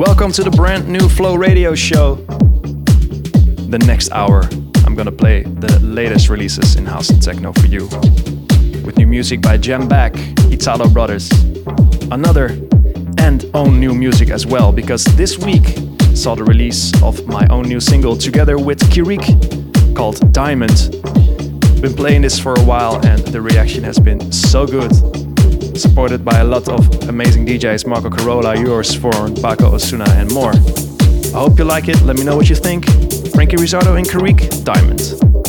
Welcome to the brand new Flow Radio show. The next hour, I'm gonna play the latest releases in house and techno for you. With new music by Jam Back, Italo Brothers, another and own new music as well, because this week saw the release of my own new single together with Kirik called Diamond. Been playing this for a while and the reaction has been so good supported by a lot of amazing DJs Marco Carola, Joris Voorn Paco Osuna, and more. I hope you like it. Let me know what you think. Franky Rizardo and Karik, Diamond.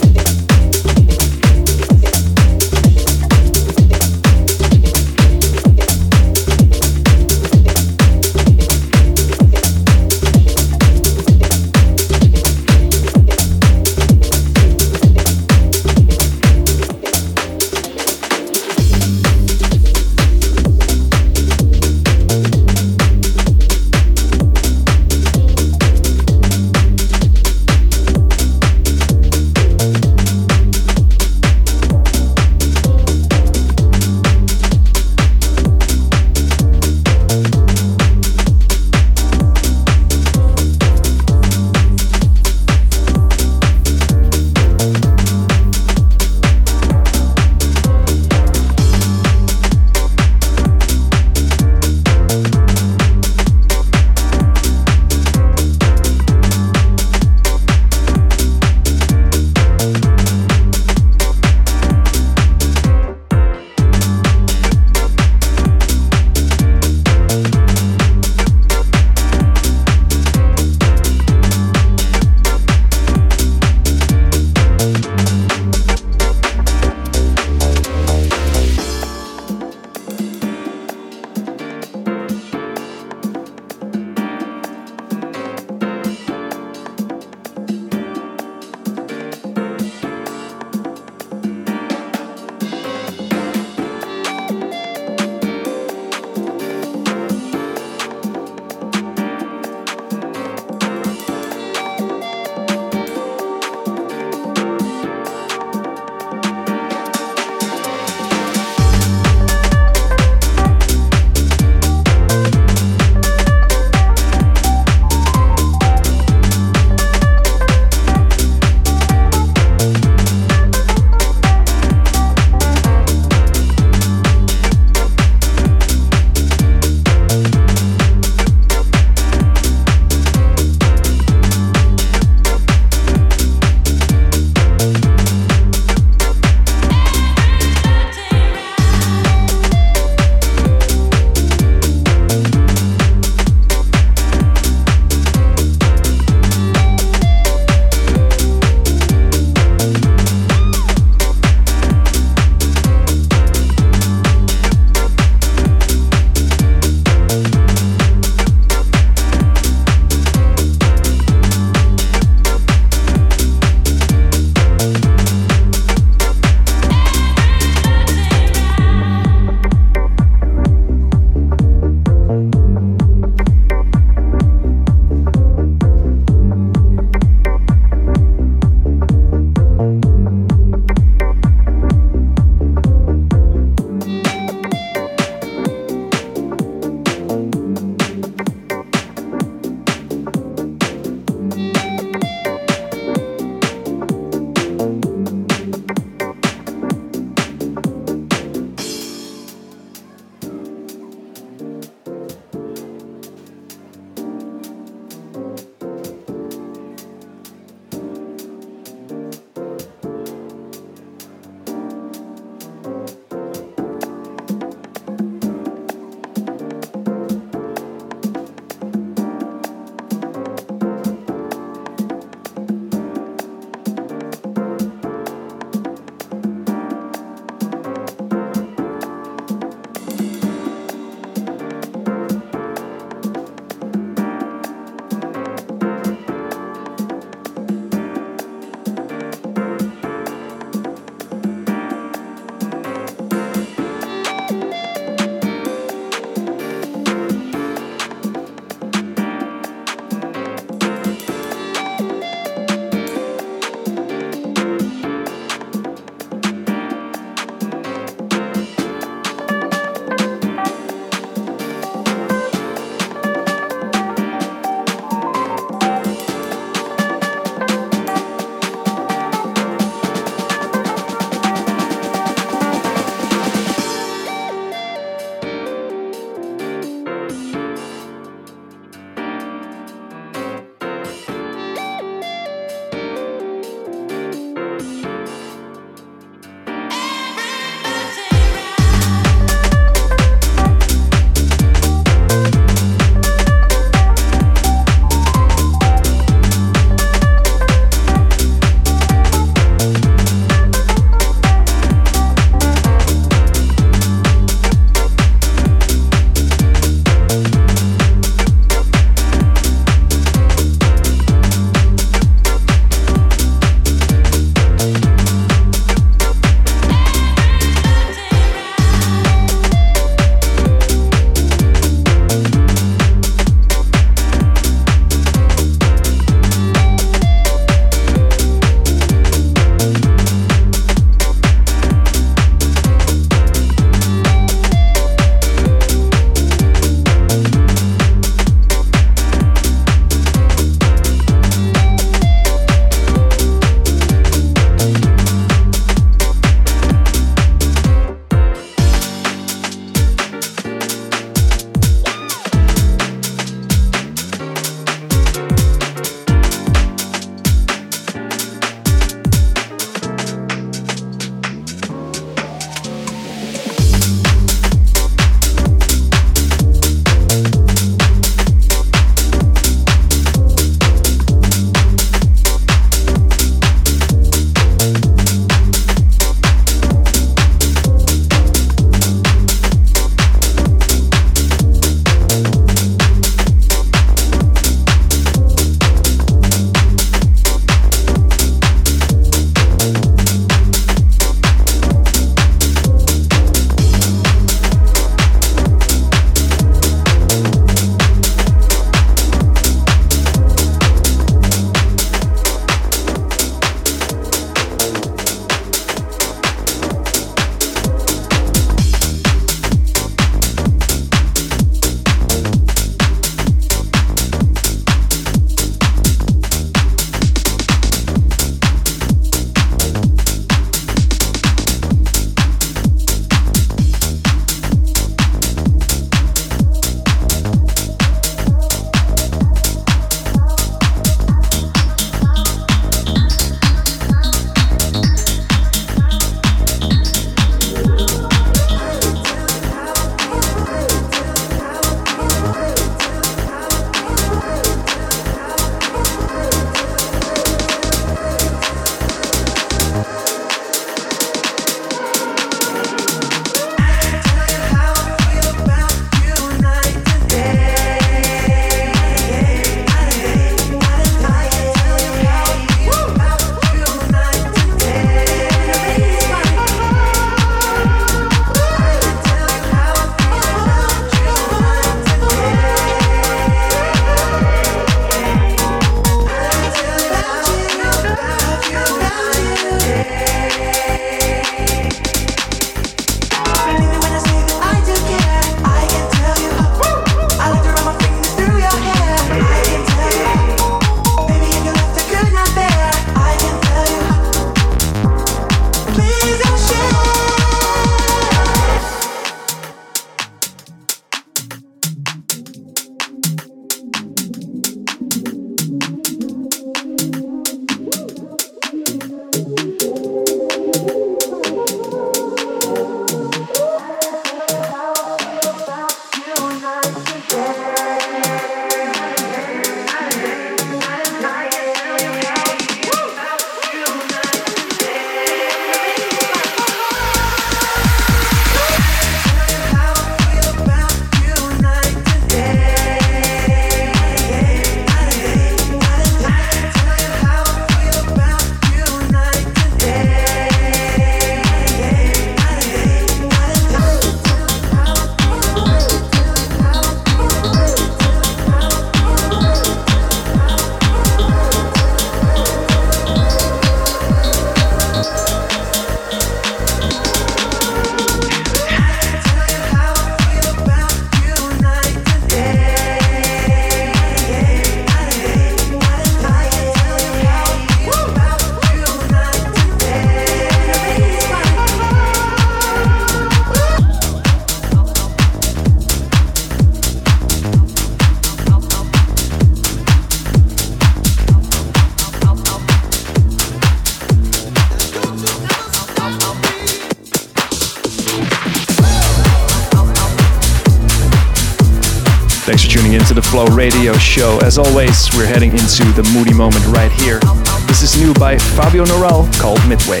Radio Show. As always, we're heading into the moody moment right here. This is new by Fabio Norel called Midway.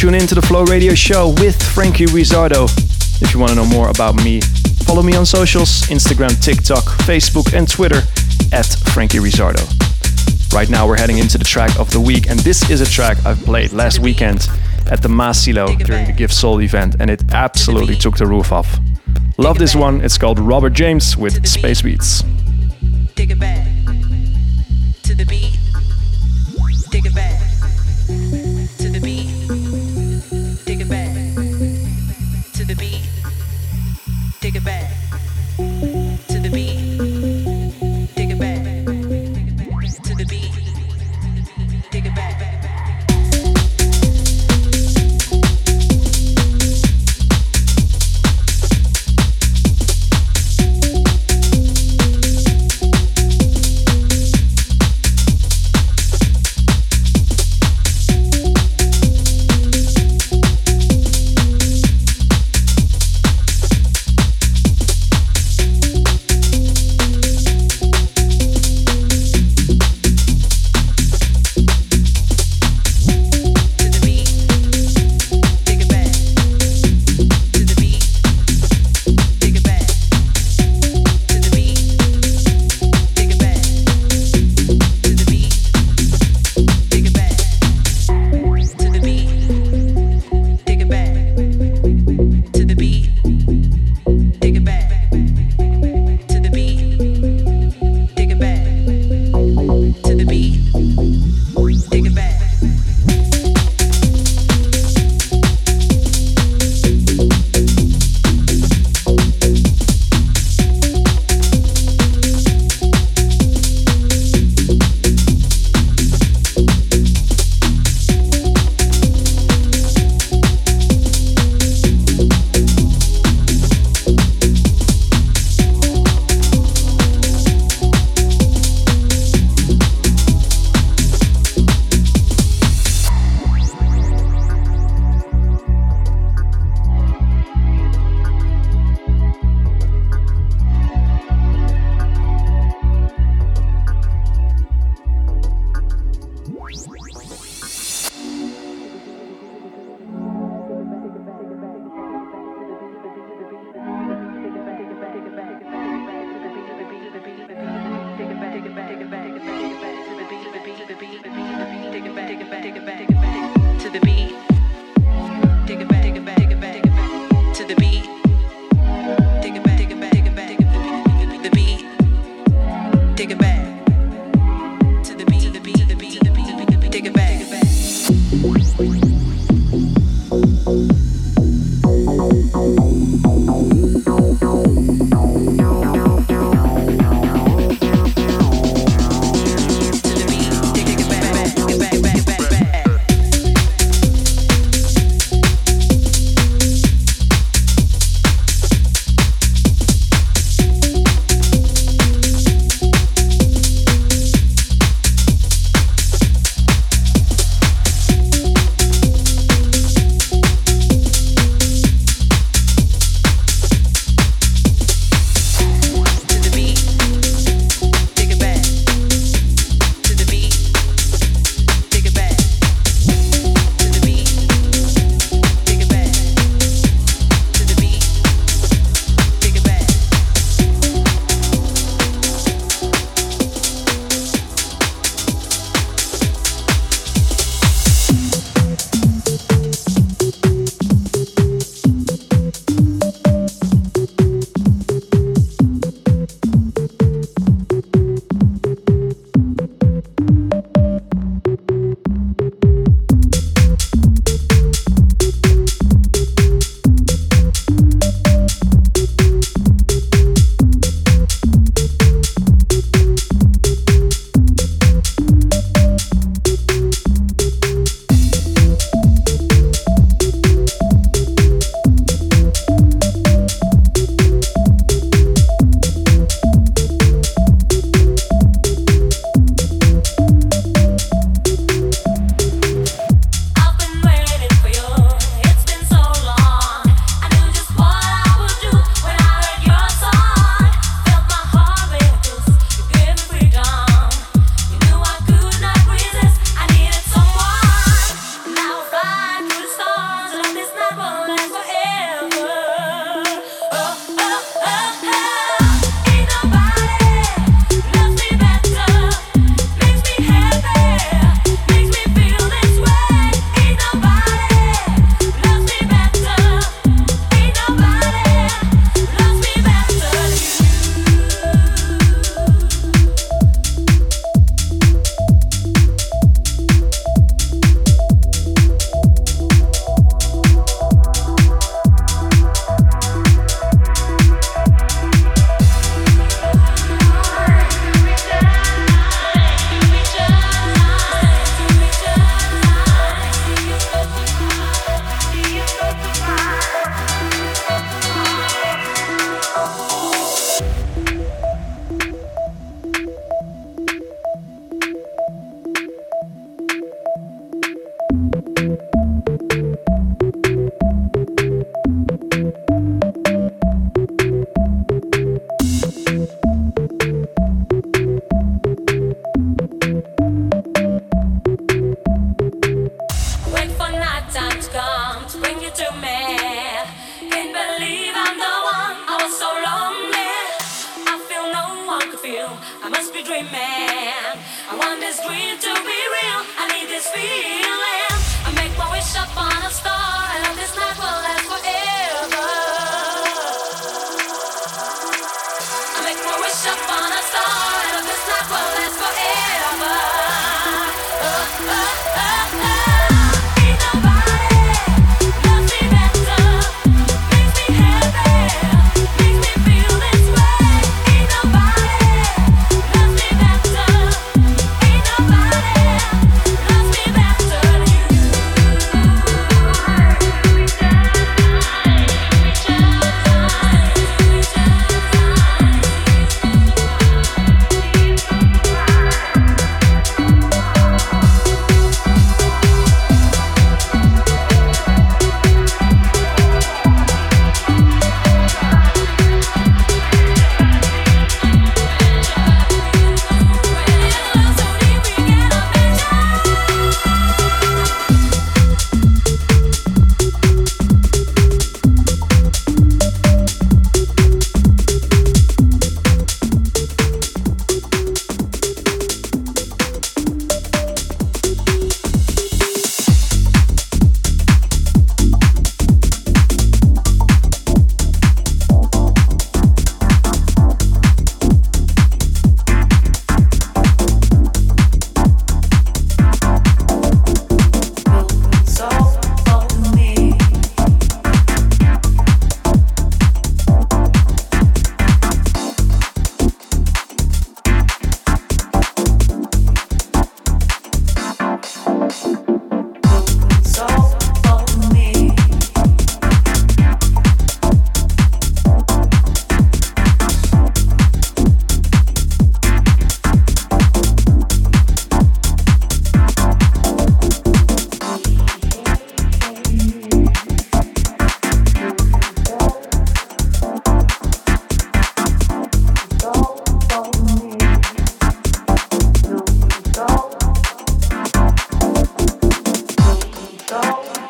You're to the Flow Radio Show with Franky Rizardo. If you want to know more about me, follow me on socials Instagram, TikTok, Facebook, and Twitter at Franky Rizardo. Right now, we're heading into the track of the week, and this is a track I've played last weekend at the Maassilo during the Give Soul event, and it absolutely took the roof off. Love this one, it's called Robert James with Space Beats.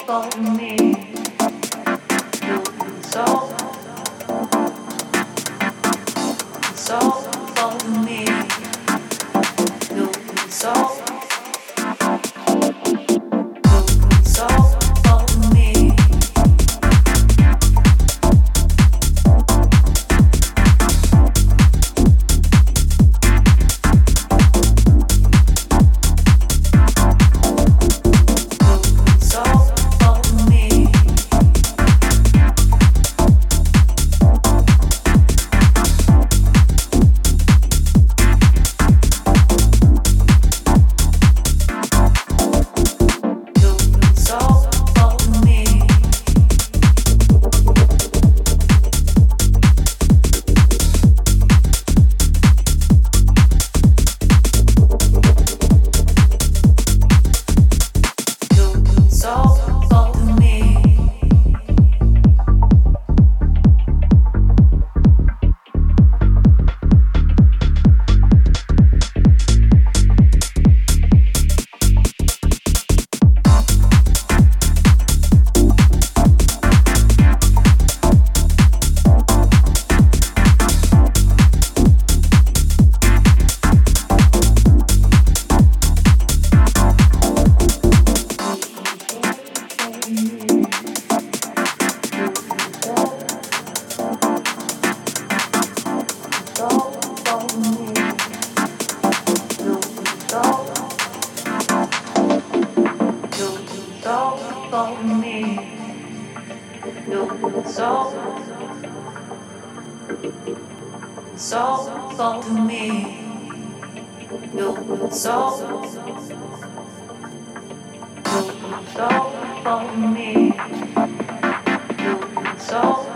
Câu. talk to me. You so you so for me. You so.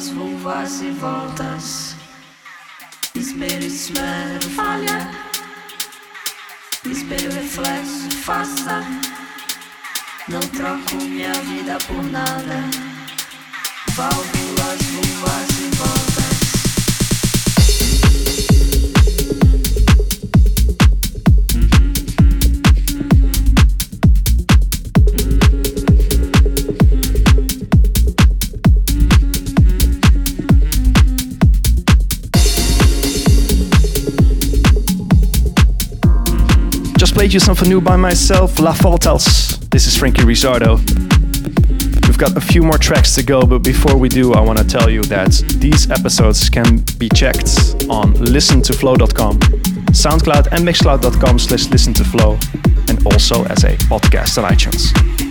as vulvas e voltas. Espelho, falha. Espelho, reflexo, faça. Não troco minha vida por nada. Válvulas, vulvas e voltas. Played you something new by myself, La Faltals. This is Franky Rizardo. We've got a few more tracks to go, but before we do, I want to tell you that these episodes can be checked on listentoflow.com, SoundCloud and Mixcloud.com slash listentoflow, and also as a podcast on iTunes.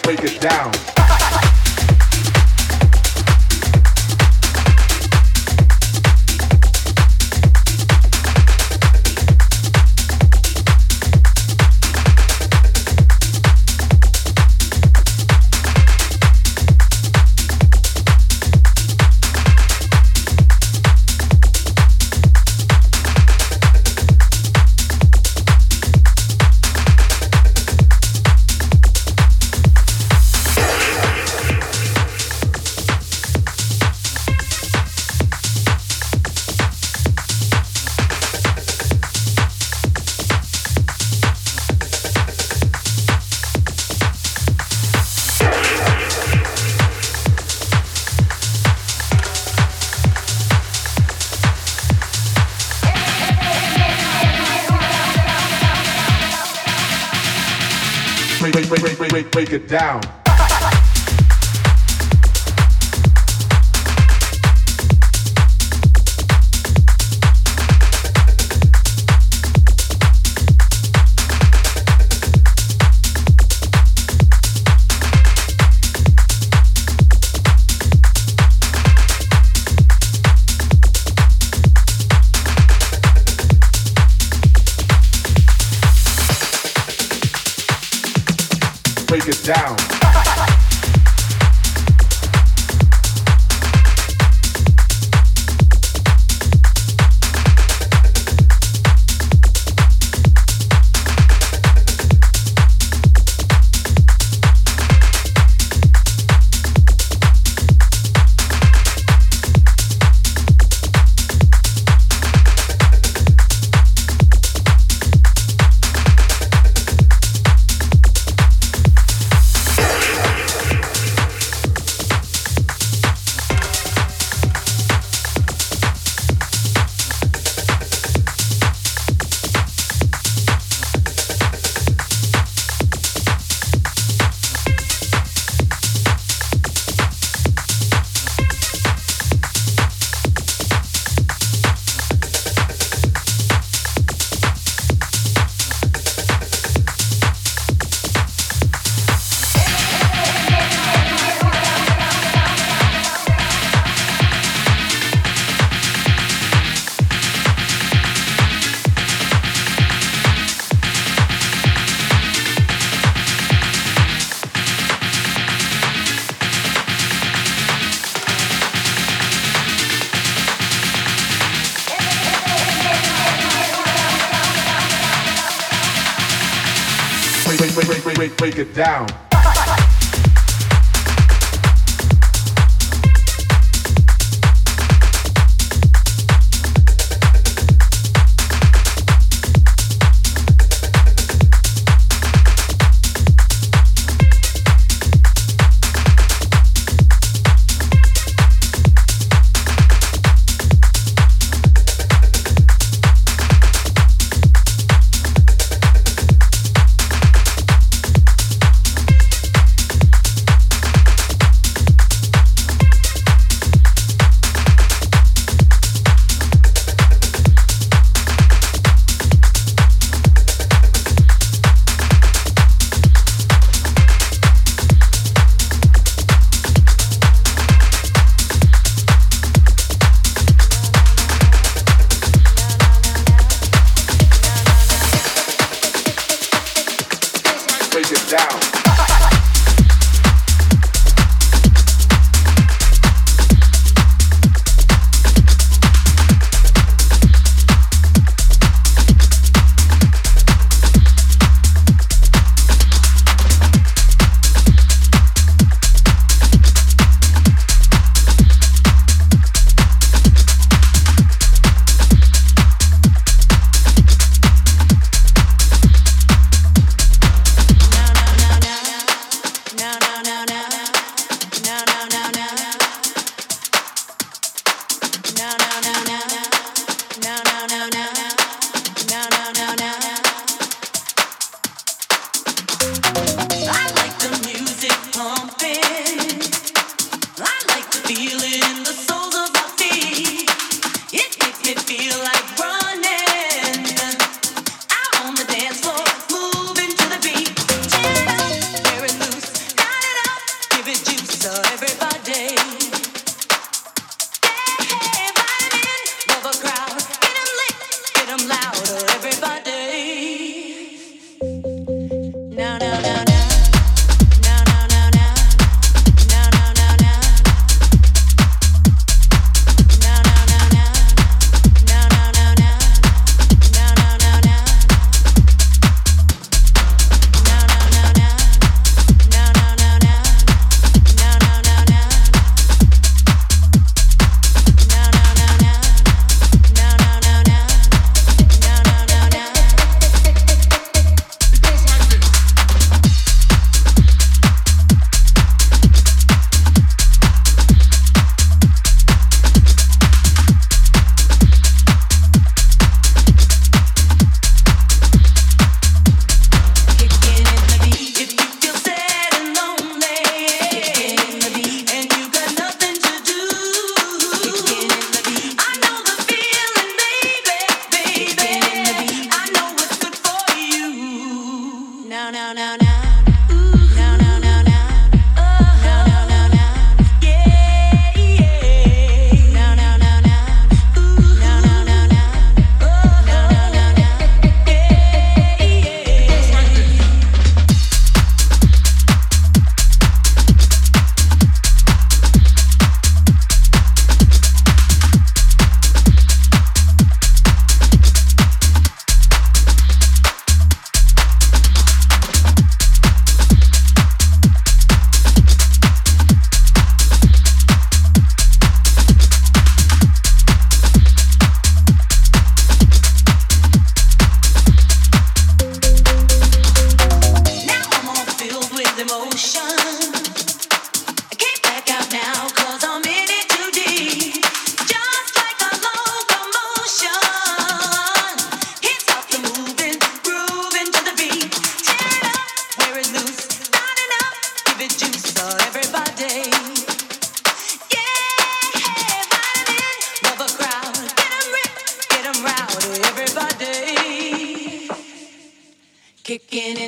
Break it down. Break, break, break, break, down. kicking